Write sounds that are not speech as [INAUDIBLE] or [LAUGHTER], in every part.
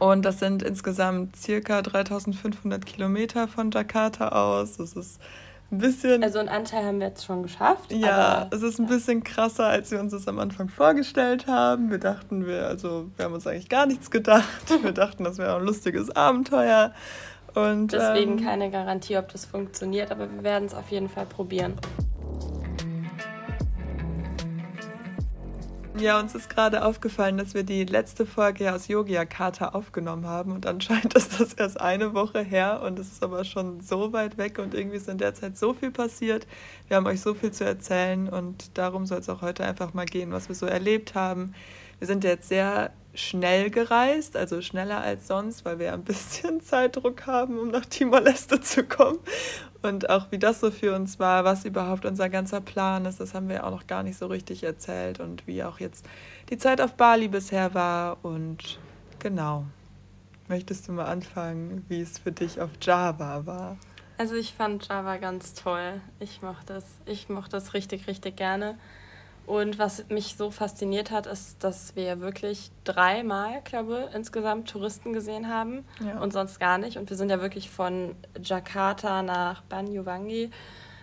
Und das sind insgesamt circa 3500 Kilometer von Jakarta aus. Das ist ein bisschen. Also einen Anteil haben wir jetzt schon geschafft. Ja, es ist ein bisschen krasser, als wir uns das am Anfang vorgestellt haben. Wir dachten, wir, also wir haben uns eigentlich gar nichts gedacht. [LAUGHS] Wir dachten, das wäre ein lustiges Abenteuer. Und, Deswegen ähm, keine Garantie, ob das funktioniert, aber wir werden es auf jeden Fall probieren. Ja, uns ist gerade aufgefallen, dass wir die letzte Folge aus Yogyakarta aufgenommen haben und anscheinend [LAUGHS] ist das erst eine Woche her und es ist aber schon so weit weg und irgendwie ist in der Zeit so viel passiert. Wir haben euch so viel zu erzählen und darum soll es auch heute einfach mal gehen, was wir so erlebt haben. Wir sind jetzt sehr schnell gereist, also schneller als sonst, weil wir ein bisschen [LAUGHS] Zeitdruck haben, um nach Timor-Leste zu kommen. Und auch wie das so für uns war, was überhaupt unser ganzer Plan ist, das haben wir auch noch gar nicht so richtig erzählt und wie auch jetzt die Zeit auf Bali bisher war. Und genau, möchtest du mal anfangen, wie es für dich auf Java war? Also ich fand Java ganz toll. Ich mochte es. Ich mochte es richtig, richtig gerne. Und was mich so fasziniert hat, ist, dass wir wirklich dreimal, glaube ich, insgesamt Touristen gesehen haben ja. und sonst gar nicht. Und wir sind ja wirklich von Jakarta nach Banyuwangi,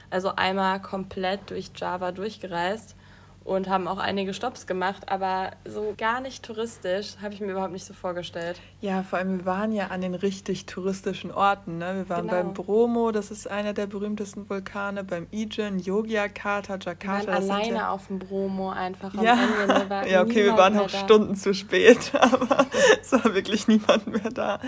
also einmal komplett durch Java durchgereist und haben auch einige Stops gemacht, aber so gar nicht touristisch, habe ich mir überhaupt nicht so vorgestellt. Ja, vor allem wir waren ja an den richtig touristischen Orten. Ne? Wir waren genau. beim Bromo, das ist einer der berühmtesten Vulkane, beim Ijen, Yogyakarta, Jakarta. Wir waren alleine ja... auf dem Bromo einfach am ja. Ende. [LAUGHS] Ja, okay, wir waren auch. Stunden zu spät, [LAUGHS] aber es war wirklich niemand mehr da.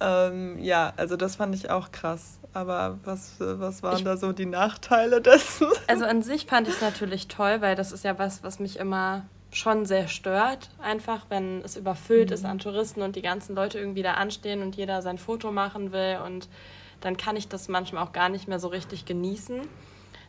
Ähm, ja, also das fand ich auch krass. Aber was, was waren ich, da so die Nachteile dessen? [LAUGHS] Also an sich fand ich es natürlich toll, weil das ist ja was, was mich immer schon sehr stört, einfach wenn es überfüllt mhm. ist an Touristen und die ganzen Leute irgendwie da anstehen und jeder sein Foto machen will und dann kann ich das manchmal auch gar nicht mehr so richtig genießen.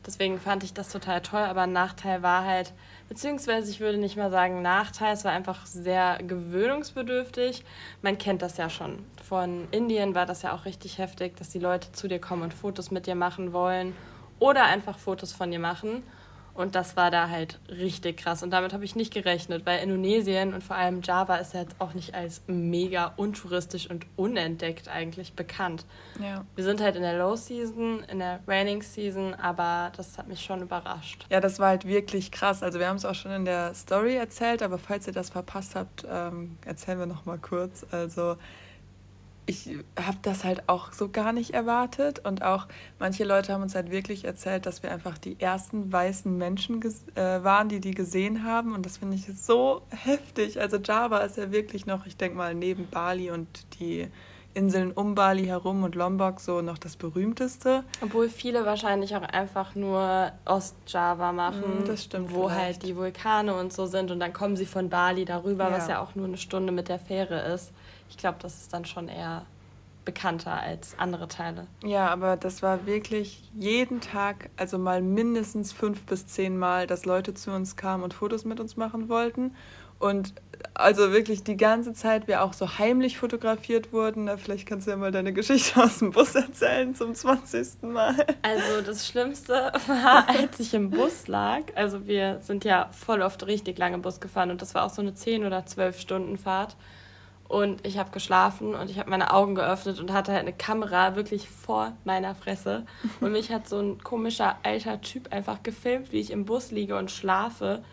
Deswegen fand ich das total toll, aber ein Nachteil war halt, beziehungsweise ich würde nicht mal sagen Nachteil, es war einfach sehr gewöhnungsbedürftig. Man kennt das ja schon. Von Indien war das ja auch richtig heftig, dass die Leute zu dir kommen und Fotos mit dir machen wollen oder einfach Fotos von dir machen. Und das war da halt richtig krass. Und damit habe ich nicht gerechnet, weil Indonesien und vor allem Java ist ja jetzt auch nicht als mega untouristisch und unentdeckt eigentlich bekannt. Ja. Wir sind halt in der Low Season, in der Raining Season, aber das hat mich schon überrascht. Ja, das war halt wirklich krass. Also wir haben es auch schon in der Story erzählt, aber falls ihr das verpasst habt, ähm, erzählen wir noch mal kurz. Also ich habe das halt auch so gar nicht erwartet. Und auch manche Leute haben uns halt wirklich erzählt, dass wir einfach die ersten weißen Menschen äh, waren, die die gesehen haben. Und das finde ich so heftig. Also Java ist ja wirklich noch, ich denke mal, neben Bali und die Inseln um Bali herum und Lombok so noch das berühmteste. Obwohl viele wahrscheinlich auch einfach nur Ostjava machen. Mm, das stimmt. Wo vielleicht. halt die Vulkane und so sind. Und dann kommen sie von Bali darüber, ja. was ja auch nur eine Stunde mit der Fähre ist ich glaube, das ist dann schon eher bekannter als andere Teile. Ja, aber das war wirklich jeden Tag, also mal mindestens fünf bis zehn Mal, dass Leute zu uns kamen und Fotos mit uns machen wollten. Und also wirklich die ganze Zeit wir auch so heimlich fotografiert wurden. Na, vielleicht kannst du ja mal deine Geschichte [LAUGHS] aus dem Bus erzählen zum 20. Mal. Also das Schlimmste [LAUGHS] war, als ich im Bus lag. Also wir sind ja voll oft richtig lange Bus gefahren und das war auch so eine 10 oder 12 Stunden Fahrt. Und ich habe geschlafen und ich habe meine Augen geöffnet und hatte halt eine Kamera wirklich vor meiner Fresse. Und mich hat so ein komischer alter Typ einfach gefilmt, wie ich im Bus liege und schlafe.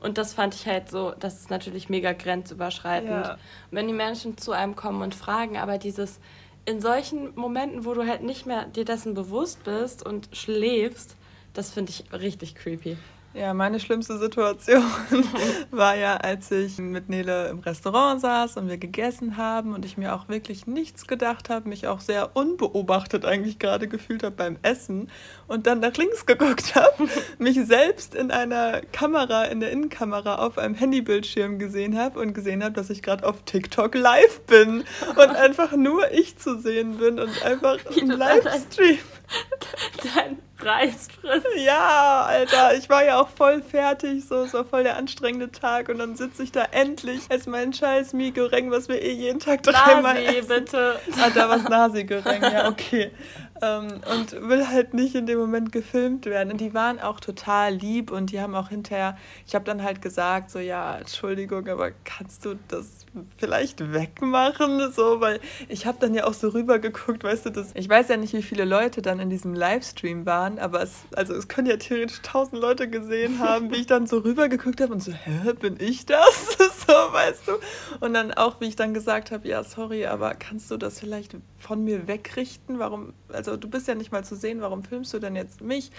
Und das fand ich halt so, das ist natürlich mega grenzüberschreitend. Ja. Und wenn die Menschen zu einem kommen und fragen, aber dieses in solchen Momenten, wo du halt nicht mehr dir dessen bewusst bist und schläfst, das finde ich richtig creepy. Ja, meine schlimmste Situation [LAUGHS] war ja, als ich mit Nele im Restaurant saß und wir gegessen haben und ich mir auch wirklich nichts gedacht habe, mich auch sehr unbeobachtet eigentlich gerade gefühlt habe beim Essen und dann nach links geguckt habe, [LAUGHS] mich selbst in einer Kamera, in der Innenkamera auf einem Handybildschirm gesehen habe und gesehen habe, dass ich gerade auf TikTok live bin und [LAUGHS] einfach nur ich zu sehen bin und einfach im Livestream. Dein Reis frisst. Ja, Alter, ich war ja auch voll fertig, so, es war voll der anstrengende Tag und dann sitze ich da endlich, esse mein scheiß Mie-Goreng, was wir eh jeden Tag dreimal Nasi, essen. bitte. Ah, da war Nasi-Goreng, ja, okay. Ähm, und will halt nicht in dem Moment gefilmt werden. Und die waren auch total lieb und die haben auch hinterher, ich habe dann halt gesagt, so ja, Entschuldigung, aber kannst du das vielleicht wegmachen, so, weil ich habe dann ja auch so rübergeguckt, weißt du, das, ich weiß ja nicht, wie viele Leute dann in diesem Livestream waren, aber es, also es können ja theoretisch tausend Leute gesehen [LAUGHS] haben, wie ich dann so rübergeguckt habe und so, hä, bin ich das? [LAUGHS] so, weißt du? Und dann auch, wie ich dann gesagt habe, ja, sorry, aber kannst du das vielleicht von mir wegrichten? Warum, also du bist ja nicht mal zu sehen, warum filmst du denn jetzt mich?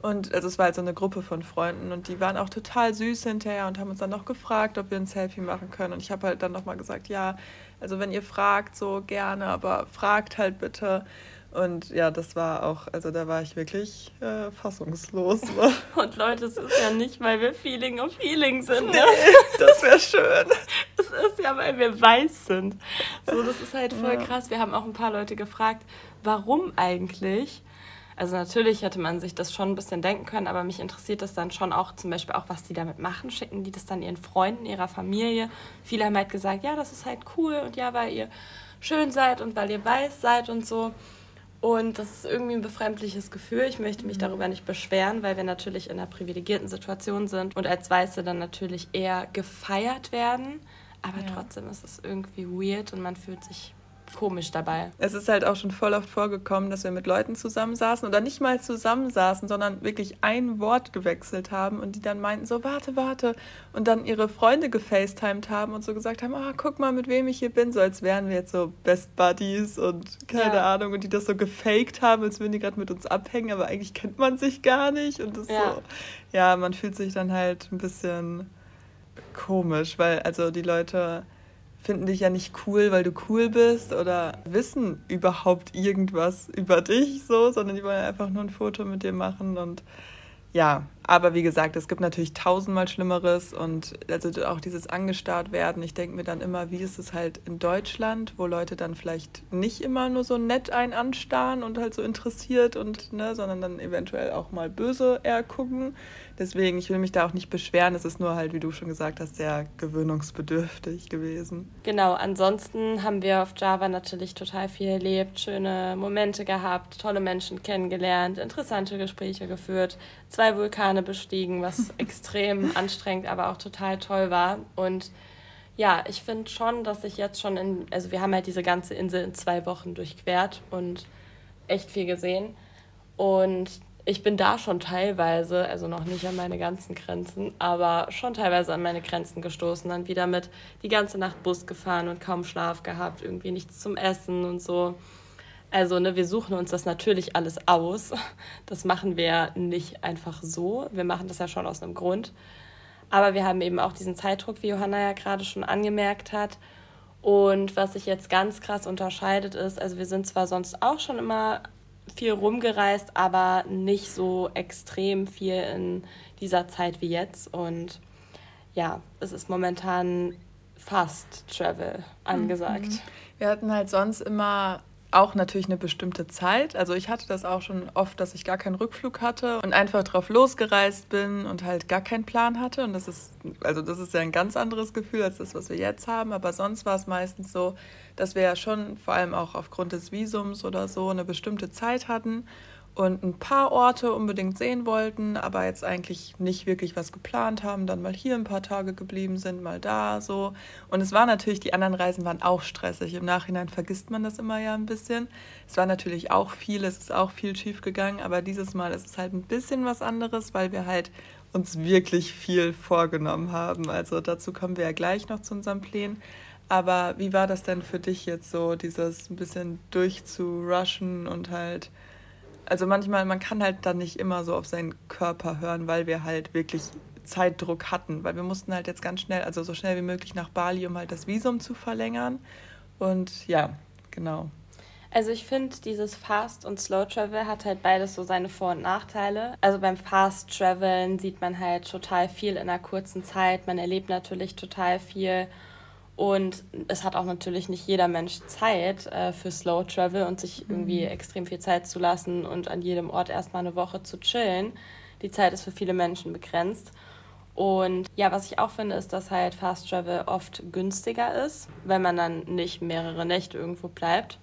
Und also es war halt so eine Gruppe von Freunden und die waren auch total süß hinterher und haben uns dann noch gefragt, ob wir ein Selfie machen können. Und ich habe halt dann nochmal gesagt, ja, also wenn ihr fragt, so gerne, aber fragt halt bitte. Und ja, das war auch, also da war ich wirklich äh, fassungslos. [LAUGHS] Und Leute, es ist ja nicht, weil wir Feeling und Feeling sind. Ne? das wäre schön. [LAUGHS] Es ist ja, weil wir weiß sind. So, das ist halt voll ja. krass. Wir haben auch ein paar Leute gefragt, warum eigentlich? Also natürlich hätte man sich das schon ein bisschen denken können, aber mich interessiert das dann schon auch zum Beispiel auch, was die damit machen. Schicken die das dann ihren Freunden, ihrer Familie? Viele haben halt gesagt, ja, das ist halt cool und ja, weil ihr schön seid und weil ihr weiß seid und so. Und das ist irgendwie ein befremdliches Gefühl. Ich möchte mich mhm. darüber nicht beschweren, weil wir natürlich in einer privilegierten Situation sind und als Weiße dann natürlich eher gefeiert werden. Aber ja. trotzdem ist es irgendwie weird und man fühlt sich komisch dabei. Es ist halt auch schon voll oft vorgekommen, dass wir mit Leuten zusammensaßen oder nicht mal zusammensaßen, sondern wirklich ein Wort gewechselt haben und die dann meinten so, warte, warte. Und dann ihre Freunde gefacetimed haben und so gesagt haben, ah, guck mal, mit wem ich hier bin, so als wären wir jetzt so Best Buddies und keine ja. Ahnung. Und die das so gefaked haben, als würden die gerade mit uns abhängen, aber eigentlich kennt man sich gar nicht. Und das ja. so, ja, man fühlt sich dann halt ein bisschen komisch, weil also die Leute finden dich ja nicht cool, weil du cool bist oder wissen überhaupt irgendwas über dich so, sondern die wollen einfach nur ein Foto mit dir machen und ja, aber wie gesagt, es gibt natürlich tausendmal Schlimmeres und also auch dieses angestarrt werden. Ich denke mir dann immer, wie ist es halt in Deutschland, wo Leute dann vielleicht nicht immer nur so nett einen anstarren und halt so interessiert und, ne, sondern dann eventuell auch mal böse eher gucken. Deswegen, ich will mich da auch nicht beschweren. Es ist nur halt, wie du schon gesagt hast, sehr gewöhnungsbedürftig gewesen. Genau, ansonsten haben wir auf Java natürlich total viel erlebt, schöne Momente gehabt, tolle Menschen kennengelernt, interessante Gespräche geführt, zwei Vulkane bestiegen, was [LAUGHS] extrem anstrengend, aber auch total toll war. Und ja, ich finde schon, dass ich jetzt schon in, also wir haben halt diese ganze Insel in zwei Wochen durchquert und echt viel gesehen. Und ich bin da schon teilweise, also noch nicht an meine ganzen Grenzen, aber schon teilweise an meine Grenzen gestoßen. Dann wieder mit die ganze Nacht Bus gefahren und kaum Schlaf gehabt, irgendwie nichts zum Essen und so. Also, ne, wir suchen uns das natürlich alles aus. Das machen wir nicht einfach so. Wir machen das ja schon aus einem Grund. Aber wir haben eben auch diesen Zeitdruck, wie Johanna ja gerade schon angemerkt hat. Und was sich jetzt ganz krass unterscheidet ist, also wir sind zwar sonst auch schon immer viel rumgereist, aber nicht so extrem viel in dieser Zeit wie jetzt. Und ja, es ist momentan Fast Travel angesagt. Mhm. Wir hatten halt sonst immer auch natürlich eine bestimmte Zeit. Also ich hatte das auch schon oft, dass ich gar keinen Rückflug hatte und einfach drauf losgereist bin und halt gar keinen Plan hatte. Und das ist, also das ist ja ein ganz anderes Gefühl als das, was wir jetzt haben. Aber sonst war es meistens so, dass wir ja schon vor allem auch aufgrund des Visums oder so eine bestimmte Zeit hatten und ein paar Orte unbedingt sehen wollten, aber jetzt eigentlich nicht wirklich was geplant haben, dann mal hier ein paar Tage geblieben sind, mal da so. Und es war natürlich, die anderen Reisen waren auch stressig. Im Nachhinein vergisst man das immer ja ein bisschen. Es war natürlich auch viel, es ist auch viel schief gegangen, aber dieses Mal ist es halt ein bisschen was anderes, weil wir halt uns wirklich viel vorgenommen haben. Also dazu kommen wir ja gleich noch zu unseren Plänen. Aber wie war das denn für dich jetzt so, dieses ein bisschen durchzurushen und halt, also manchmal, man kann halt dann nicht immer so auf seinen Körper hören, weil wir halt wirklich Zeitdruck hatten, weil wir mussten halt jetzt ganz schnell, also so schnell wie möglich nach Bali, um halt das Visum zu verlängern. Und ja, genau. Also ich finde, dieses Fast und Slow Travel hat halt beides so seine Vor- und Nachteile. Also beim Fast Traveln sieht man halt total viel in einer kurzen Zeit. Man erlebt natürlich total viel und es hat auch natürlich nicht jeder Mensch Zeit äh, für Slow Travel und sich irgendwie mhm. extrem viel Zeit zu lassen und an jedem Ort erstmal eine Woche zu chillen. Die Zeit ist für viele Menschen begrenzt. Und ja, was ich auch finde, ist, dass halt Fast Travel oft günstiger ist, wenn man dann nicht mehrere Nächte irgendwo bleibt.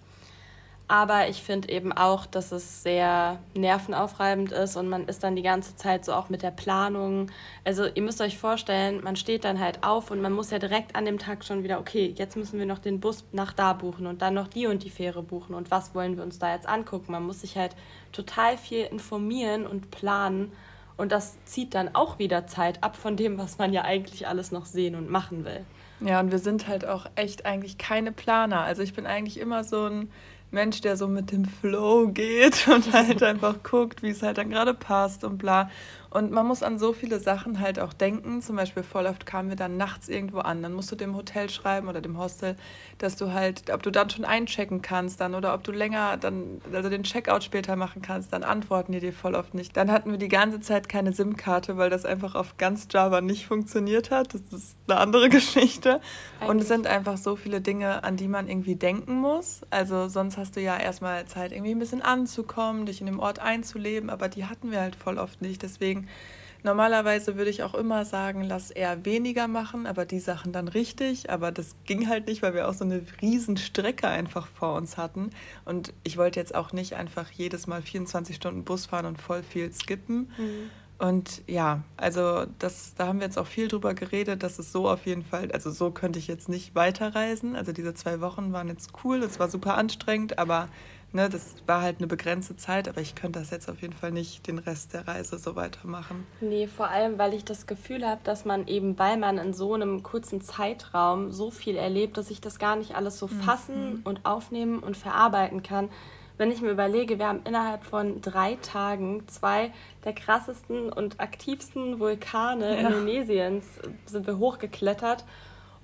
Aber ich finde eben auch, dass es sehr nervenaufreibend ist und man ist dann die ganze Zeit so auch mit der Planung. Also ihr müsst euch vorstellen, man steht dann halt auf und man muss ja direkt an dem Tag schon wieder, okay, jetzt müssen wir noch den Bus nach da buchen und dann noch die und die Fähre buchen und was wollen wir uns da jetzt angucken. Man muss sich halt total viel informieren und planen und das zieht dann auch wieder Zeit ab von dem, was man ja eigentlich alles noch sehen und machen will. Ja, und wir sind halt auch echt eigentlich keine Planer. Also ich bin eigentlich immer so ein Mensch, der so mit dem Flow geht [LAUGHS] und halt einfach guckt, wie es halt dann gerade passt und bla. Und man muss an so viele Sachen halt auch denken. Zum Beispiel voll oft kamen wir dann nachts irgendwo an. Dann musst du dem Hotel schreiben oder dem Hostel, dass du halt, ob du dann schon einchecken kannst dann oder ob du länger dann, also den Checkout später machen kannst, dann antworten die dir voll oft nicht. Dann hatten wir die ganze Zeit keine SIM-Karte, weil das einfach auf ganz Java nicht funktioniert hat. Das ist eine andere [LAUGHS] Geschichte. Eigentlich. Und es sind einfach so viele Dinge, an die man irgendwie denken muss. Also sonst hast du ja erstmal Zeit, irgendwie ein bisschen anzukommen, dich in dem Ort einzuleben, aber die hatten wir halt voll oft nicht. Deswegen Normalerweise würde ich auch immer sagen, lass eher weniger machen, aber die Sachen dann richtig. Aber das ging halt nicht, weil wir auch so eine riesen Strecke einfach vor uns hatten. Und ich wollte jetzt auch nicht einfach jedes Mal 24 Stunden Bus fahren und voll viel skippen. Mhm. Und ja, also das, da haben wir jetzt auch viel drüber geredet, dass es so auf jeden Fall, also so könnte ich jetzt nicht weiterreisen. Also diese zwei Wochen waren jetzt cool, es war super anstrengend, aber ne, das war halt eine begrenzte Zeit, aber ich könnte das jetzt auf jeden Fall nicht den Rest der Reise so weitermachen. Nee, vor allem, weil ich das Gefühl habe, dass man eben, weil man in so einem kurzen Zeitraum so viel erlebt, dass ich das gar nicht alles so fassen mhm. und aufnehmen und verarbeiten kann. Wenn ich mir überlege, wir haben innerhalb von drei Tagen zwei der krassesten und aktivsten Vulkane ja. Indonesiens sind wir hochgeklettert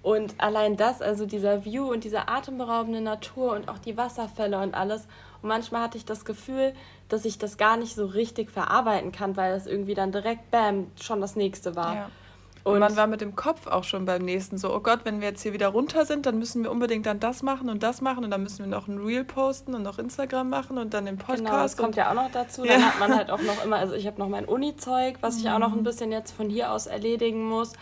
und allein das, also dieser View und diese atemberaubende Natur und auch die Wasserfälle und alles. Und manchmal hatte ich das Gefühl, dass ich das gar nicht so richtig verarbeiten kann, weil das irgendwie dann direkt, bam, schon das nächste war. Ja. Und, und man war mit dem Kopf auch schon beim nächsten so, oh Gott, wenn wir jetzt hier wieder runter sind, dann müssen wir unbedingt dann das machen und das machen und dann müssen wir noch ein Reel posten und noch Instagram machen und dann den Podcast. Genau, das kommt ja auch noch dazu. Dann ja. hat man halt auch noch immer, also ich habe noch mein Uni-Zeug, was ich auch noch ein mhm. bisschen jetzt von hier aus erledigen muss.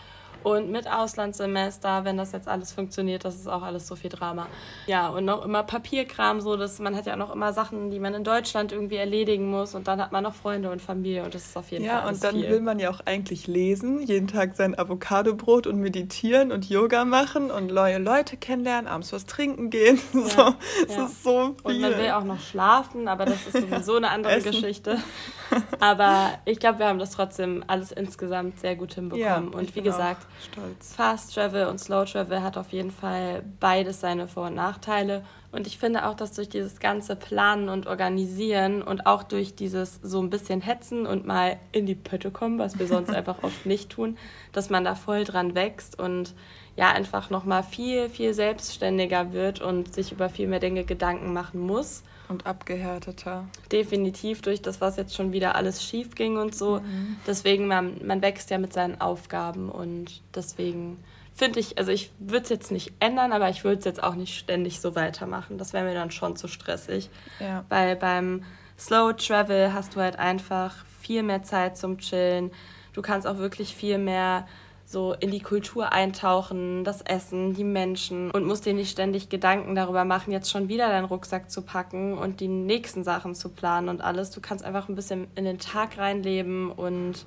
Und mit Auslandssemester, wenn das jetzt alles funktioniert, das ist auch alles so viel Drama. Ja, und noch immer Papierkram, so dass man hat ja noch immer Sachen, die man in Deutschland irgendwie erledigen muss und dann hat man noch Freunde und Familie und das ist auf jeden ja, Fall. Ja, und dann viel. will man ja auch eigentlich lesen, jeden Tag sein Avocadobrot und meditieren und Yoga machen und neue Leute kennenlernen, abends was trinken gehen. [LAUGHS] Ja, so, das ja. ist so viel. Und man will auch noch schlafen, aber das ist sowieso eine andere Geschichte. [LAUGHS] Aber ich glaube, wir haben das trotzdem alles insgesamt sehr gut hinbekommen. Und wie gesagt, Stolz. Fast Travel und Slow Travel hat auf jeden Fall beides seine Vor- und Nachteile. Und ich finde auch, dass durch dieses ganze Planen und Organisieren und auch durch dieses so ein bisschen Hetzen und mal in die Pötte kommen, was wir sonst [LAUGHS] einfach oft nicht tun, dass man da voll dran wächst und ja einfach nochmal viel, viel selbstständiger wird und sich über viel mehr Dinge Gedanken machen muss. Und abgehärteter. Definitiv durch das, was jetzt schon wieder alles schief ging und so. Mhm. Deswegen, man, man wächst ja mit seinen Aufgaben und deswegen finde ich, also ich würde es jetzt nicht ändern, aber ich würde es jetzt auch nicht ständig so weitermachen. Das wäre mir dann schon zu stressig. Ja. Weil beim Slow Travel hast du halt einfach viel mehr Zeit zum Chillen. Du kannst auch wirklich viel mehr so in die Kultur eintauchen, das Essen, die Menschen und musst dir nicht ständig Gedanken darüber machen, jetzt schon wieder deinen Rucksack zu packen und die nächsten Sachen zu planen und alles. Du kannst einfach ein bisschen in den Tag reinleben und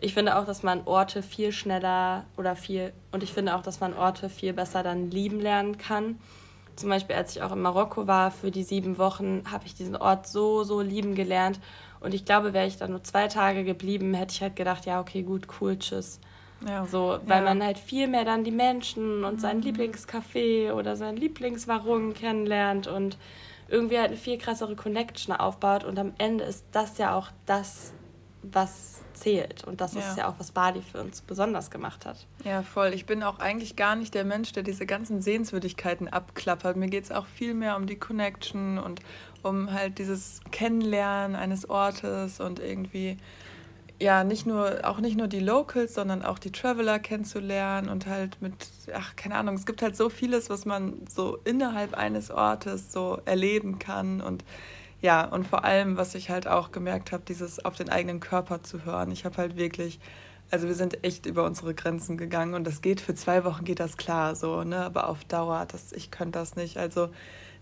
ich finde auch, dass man Orte viel schneller oder viel und ich finde auch, dass man Orte viel besser dann lieben lernen kann. Zum Beispiel, als ich auch in Marokko war für die sieben Wochen, habe ich diesen Ort so, so lieben gelernt. Und ich glaube, wäre ich da nur zwei Tage geblieben, hätte ich halt gedacht, ja, okay, gut, cool, tschüss. Ja. So, weil ja. man halt viel mehr dann die Menschen und sein mhm. Lieblingscafé oder sein Lieblingswarung kennenlernt und irgendwie halt eine viel krassere Connection aufbaut. Und am Ende ist das ja auch das, was zählt. Und das ja. ist ja auch, was Bali für uns besonders gemacht hat. Ja, voll. Ich bin auch eigentlich gar nicht der Mensch, der diese ganzen Sehenswürdigkeiten abklappert. Mir geht es auch viel mehr um die Connection und um halt dieses Kennenlernen eines Ortes und irgendwie ja, nicht nur, auch nicht nur die Locals, sondern auch die Traveler kennenzulernen und halt mit, ach, keine Ahnung, es gibt halt so vieles, was man so innerhalb eines Ortes so erleben kann und ja, und vor allem, was ich halt auch gemerkt habe, dieses auf den eigenen Körper zu hören. Ich habe halt wirklich, also wir sind echt über unsere Grenzen gegangen und das geht für zwei Wochen geht das klar so, ne, aber auf Dauer, das, ich könnte das nicht. Also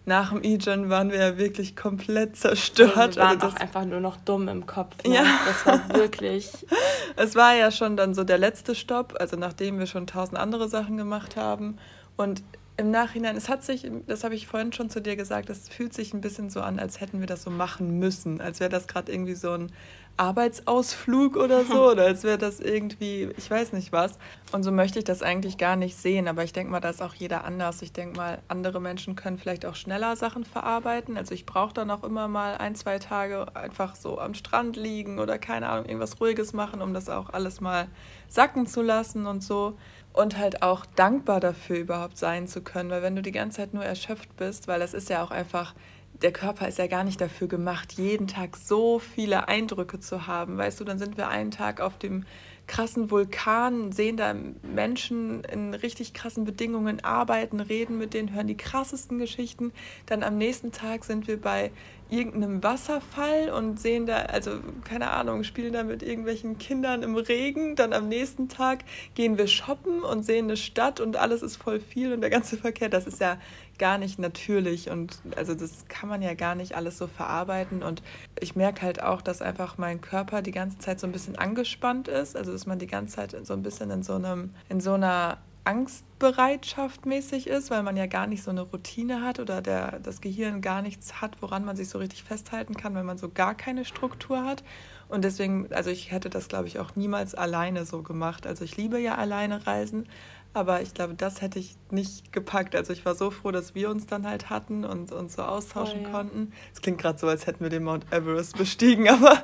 nach dem E-Gen waren wir ja wirklich komplett zerstört. Wir waren also auch einfach nur noch dumm im Kopf. Ne? Ja. Das war wirklich. [LAUGHS] es war ja schon dann so der letzte Stopp, also nachdem wir schon tausend andere Sachen gemacht haben. Und im Nachhinein, es hat sich, das habe ich vorhin schon zu dir gesagt, es fühlt sich ein bisschen so an, als hätten wir das so machen müssen, als wäre das gerade irgendwie so ein Arbeitsausflug oder so, [LAUGHS] oder als wäre das irgendwie, ich weiß nicht was. Und so möchte ich das eigentlich gar nicht sehen, aber ich denke mal, da ist auch jeder anders. Ich denke mal, andere Menschen können vielleicht auch schneller Sachen verarbeiten. Also ich brauche dann auch immer mal ein, zwei Tage einfach so am Strand liegen oder keine Ahnung, irgendwas Ruhiges machen, um das auch alles mal sacken zu lassen und so und halt auch dankbar dafür überhaupt sein zu können, weil wenn du die ganze Zeit nur erschöpft bist, weil das ist ja auch einfach, der Körper ist ja gar nicht dafür gemacht, jeden Tag so viele Eindrücke zu haben, weißt du, dann sind wir einen Tag auf dem krassen Vulkan, sehen da Menschen in richtig krassen Bedingungen arbeiten, reden mit denen, hören die krassesten Geschichten. Dann am nächsten Tag sind wir bei irgendeinem Wasserfall und sehen da, also keine Ahnung, spielen da mit irgendwelchen Kindern im Regen. Dann am nächsten Tag gehen wir shoppen und sehen eine Stadt und alles ist voll viel und der ganze [LAUGHS] Verkehr, das ist ja gar nicht natürlich und also das kann man ja gar nicht alles so verarbeiten und ich merke halt auch, dass einfach mein Körper die ganze Zeit so ein bisschen angespannt ist, also dass man die ganze Zeit so ein bisschen in so einem in so einer Angstbereitschaft mäßig ist, weil man ja gar nicht so eine Routine hat oder der, das Gehirn gar nichts hat, woran man sich so richtig festhalten kann, wenn man so gar keine Struktur hat. Und deswegen, also ich hätte das, glaube ich, auch niemals alleine so gemacht. Also ich liebe ja alleine Reisen, aber ich glaube, das hätte ich nicht gepackt. Also ich war so froh, dass wir uns dann halt hatten und uns so austauschen oh, ja. konnten. Es klingt gerade so, als hätten wir den Mount Everest bestiegen, [LAUGHS] aber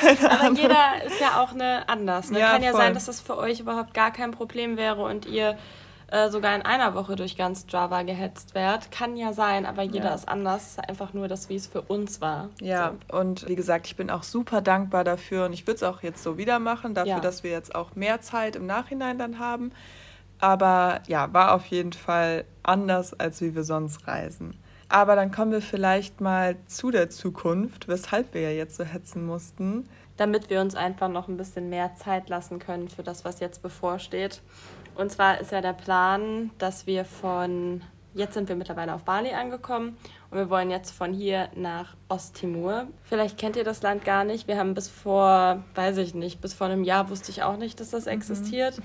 keine aber Ahnung. jeder ist ja auch eine anders. Ne? Ja, Kann ja voll. sein, dass das für euch überhaupt gar kein Problem wäre und ihr äh, sogar in einer Woche durch ganz Java gehetzt werdet. Kann ja sein, aber jeder ja. ist anders. Es ist einfach nur das, wie es für uns war. Ja, so. und wie gesagt, ich bin auch super dankbar dafür und ich würde es auch jetzt so wieder machen, dafür, ja. dass wir jetzt auch mehr Zeit im Nachhinein dann haben. Aber ja, war auf jeden Fall anders, als wie wir sonst reisen. Aber dann kommen wir vielleicht mal zu der Zukunft, weshalb wir ja jetzt so hetzen mussten. Damit wir uns einfach noch ein bisschen mehr Zeit lassen können für das, was jetzt bevorsteht. Und zwar ist ja der Plan, dass wir von, jetzt sind wir mittlerweile auf Bali angekommen und wir wollen jetzt von hier nach Osttimor. Vielleicht kennt ihr das Land gar nicht. Wir haben bis vor, weiß ich nicht, bis vor einem Jahr wusste ich auch nicht, dass das mhm. existiert. Mhm.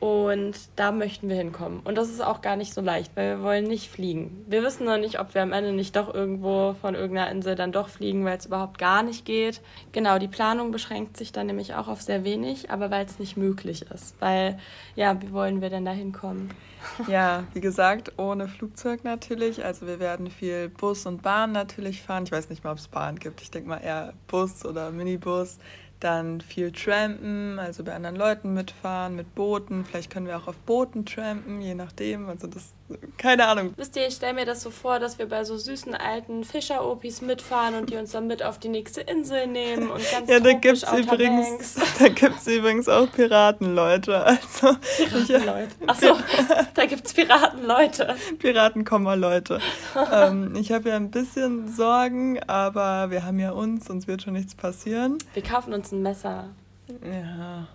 Und da möchten wir hinkommen. Und das ist auch gar nicht so leicht, weil wir wollen nicht fliegen. Wir wissen noch nicht, ob wir am Ende nicht doch irgendwo von irgendeiner Insel dann doch fliegen, weil es überhaupt gar nicht geht. Genau, die Planung beschränkt sich dann nämlich auch auf sehr wenig, aber weil es nicht möglich ist. Weil, ja, wie wollen wir denn da hinkommen? [LAUGHS] Ja, wie gesagt, ohne Flugzeug natürlich. Also wir werden viel Bus und Bahn natürlich fahren. Ich weiß nicht mal, ob es Bahn gibt. Ich denke mal eher Bus oder Minibus. Dann viel trampen, also bei anderen Leuten mitfahren, mit Booten. Vielleicht können wir auch auf Booten trampen, je nachdem. Also das keine Ahnung. Wisst ihr, ich stelle mir das so vor, dass wir bei so süßen alten Fischer-Opis mitfahren und die uns dann mit auf die nächste Insel nehmen und [LAUGHS] ganz Ja, da gibt's übrigens, [LAUGHS] da gibt's übrigens auch Piratenleute. Also [LAUGHS] Piratenleute. Achso, da gibt's Piratenleute. Piraten-Leute. ähm, ich habe ja ein bisschen Sorgen, aber wir haben ja uns, uns wird schon nichts passieren. Wir kaufen uns ein Messer. Ja.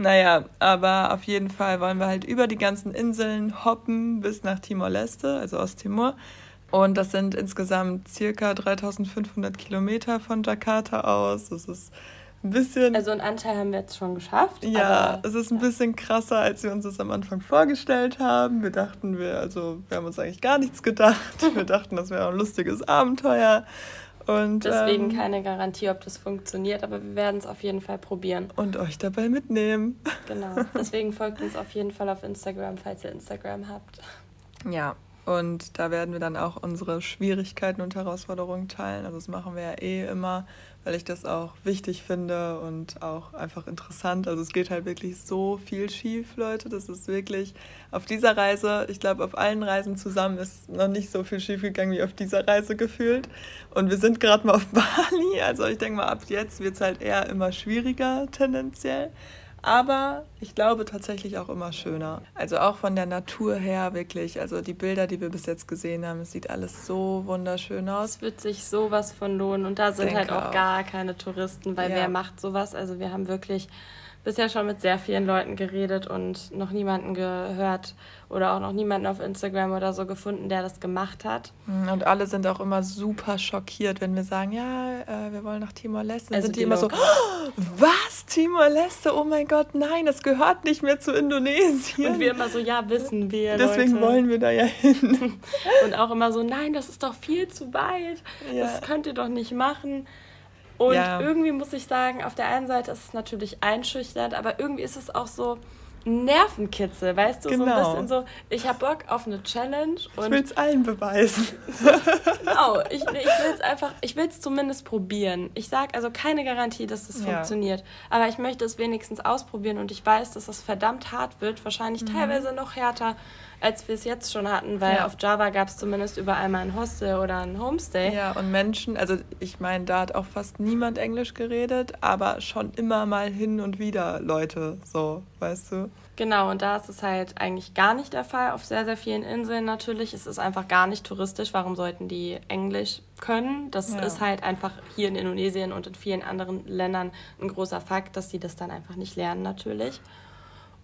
Naja, aber auf jeden Fall wollen wir halt über die ganzen Inseln hoppen bis nach Timor-Leste, also Osttimor. Und das sind insgesamt circa 3500 Kilometer von Jakarta aus. Das ist ein bisschen. Also einen Anteil haben wir jetzt schon geschafft. Ja, es ist ein bisschen krasser, als wir uns das am Anfang vorgestellt haben. Wir dachten, wir, also wir haben uns eigentlich gar nichts gedacht. [LAUGHS] Wir dachten, das wäre ein lustiges Abenteuer. Und, Deswegen ähm, keine Garantie, ob das funktioniert, aber wir werden es auf jeden Fall probieren. Und euch dabei mitnehmen. Genau. Deswegen folgt uns auf jeden Fall auf Instagram, falls ihr Instagram habt. Ja, und da werden wir dann auch unsere Schwierigkeiten und Herausforderungen teilen. Also das machen wir ja eh immer weil ich das auch wichtig finde und auch einfach interessant. Also es geht halt wirklich so viel schief, Leute. Das ist wirklich auf dieser Reise, ich glaube, auf allen Reisen zusammen ist noch nicht so viel schief gegangen wie auf dieser Reise gefühlt. Und wir sind gerade mal auf [LAUGHS] Bali. Also ich denke mal, ab jetzt wird es halt eher immer schwieriger tendenziell aber ich glaube tatsächlich auch immer schöner. Also auch von der Natur her wirklich. Also die Bilder, die wir bis jetzt gesehen haben, es sieht alles so wunderschön aus. Es wird sich sowas von lohnen und da sind halt auch, auch, gar keine Touristen, weil ja. wer macht sowas? Also wir haben wirklich bisher schon mit sehr vielen Leuten geredet und noch niemanden gehört oder auch noch niemanden auf Instagram oder so gefunden, der das gemacht hat. Mhm, und alle sind auch immer super schockiert, wenn wir sagen, ja, äh, wir wollen nach Timor-Leste. Also sind die, die immer so, oh, was, Timor-Leste? Oh mein Gott, nein, das gehört nicht mehr zu Indonesien. Und wir immer so, ja, wissen wir. Deswegen Leute. wollen wir da ja hin. [LAUGHS] und auch immer so, nein, das ist doch viel zu weit. Ja. Das könnt ihr doch nicht machen. Und ja. irgendwie muss ich sagen, auf der einen Seite ist es natürlich einschüchternd, aber irgendwie ist es auch so Nervenkitzel, weißt du? Genau. So ein genau. bisschen so, ich habe Bock auf eine Challenge. Und ich will es allen beweisen. [LAUGHS] genau, ich, ich will es einfach, ich will es zumindest probieren. Ich sage also keine Garantie, dass das ja. funktioniert, aber ich möchte es wenigstens ausprobieren und ich weiß, dass es verdammt hart wird, wahrscheinlich mhm. teilweise noch härter als wir es jetzt schon hatten, weil ja. auf Java gab es zumindest überall mal ein Hostel oder ein Homestay. Ja, und Menschen, also ich meine, da hat auch fast niemand Englisch geredet, aber schon immer mal hin und wieder Leute, so, weißt du? Genau, und da ist es halt eigentlich gar nicht der Fall. Auf sehr, sehr vielen Inseln natürlich. Es ist einfach gar nicht touristisch. Warum sollten die Englisch können? Das ja. ist halt einfach hier in Indonesien und in vielen anderen Ländern ein großer Fakt, dass die das dann einfach nicht lernen natürlich.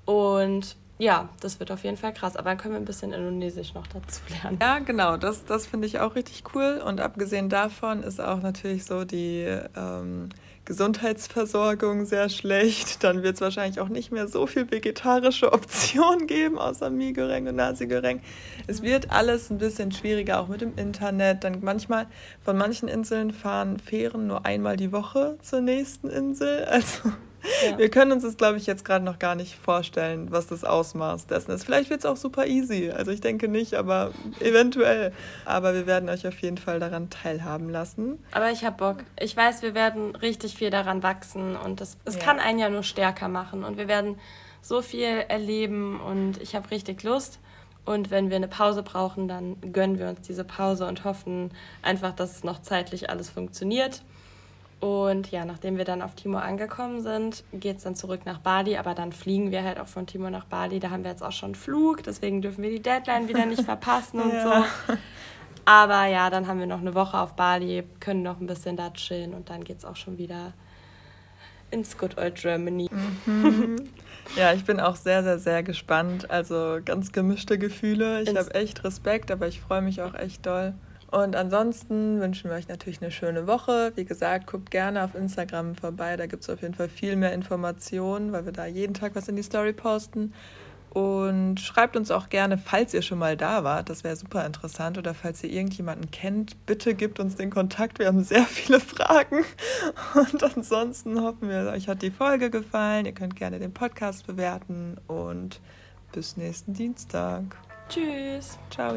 Und ja, das wird auf jeden Fall krass. Aber dann können wir ein bisschen Indonesisch noch dazu lernen. Ja, genau. Das, das finde ich auch richtig cool. Und abgesehen davon ist auch natürlich so die ähm, Gesundheitsversorgung sehr schlecht. Dann wird es wahrscheinlich auch nicht mehr so viel vegetarische [LAUGHS] Optionen geben, außer Mie-Goreng und Nasi-Goreng. Es wird alles ein bisschen schwieriger, auch mit dem Internet. Dann manchmal, von manchen Inseln fahren Fähren nur einmal die Woche zur nächsten Insel. Also ja. Wir können uns das, glaube ich, jetzt gerade noch gar nicht vorstellen, was das Ausmaß dessen ist. Vielleicht wird es auch super easy. Also ich denke nicht, aber eventuell. Aber wir werden euch auf jeden Fall daran teilhaben lassen. Aber ich habe Bock. Ich weiß, wir werden richtig viel daran wachsen und es ja. kann einen ja nur stärker machen. Und wir werden so viel erleben und ich habe richtig Lust. Und wenn wir eine Pause brauchen, dann gönnen wir uns diese Pause und hoffen einfach, dass es noch zeitlich alles funktioniert. Und ja, nachdem wir dann auf Timor angekommen sind, geht es dann zurück nach Bali. Aber dann fliegen wir halt auch von Timor nach Bali. Da haben wir jetzt auch schon einen Flug, deswegen dürfen wir die Deadline wieder nicht [LAUGHS] verpassen und ja. so. Aber ja, dann haben wir noch eine Woche auf Bali, können noch ein bisschen da chillen und dann geht es auch schon wieder ins Good Old Germany. Mhm. Ja, ich bin auch sehr, sehr, sehr gespannt. Also ganz gemischte Gefühle. Ich habe echt Respekt, aber ich freue mich auch echt doll. Und ansonsten wünschen wir euch natürlich eine schöne Woche. Wie gesagt, guckt gerne auf Instagram vorbei. Da gibt es auf jeden Fall viel mehr Informationen, weil wir da jeden Tag was in die Story posten. Und schreibt uns auch gerne, falls ihr schon mal da wart. Das wäre super interessant. Oder falls ihr irgendjemanden kennt, bitte gebt uns den Kontakt. Wir haben sehr viele Fragen. Und ansonsten hoffen wir, euch hat die Folge gefallen. Ihr könnt gerne den Podcast bewerten. Und bis nächsten Dienstag. Tschüss. Ciao.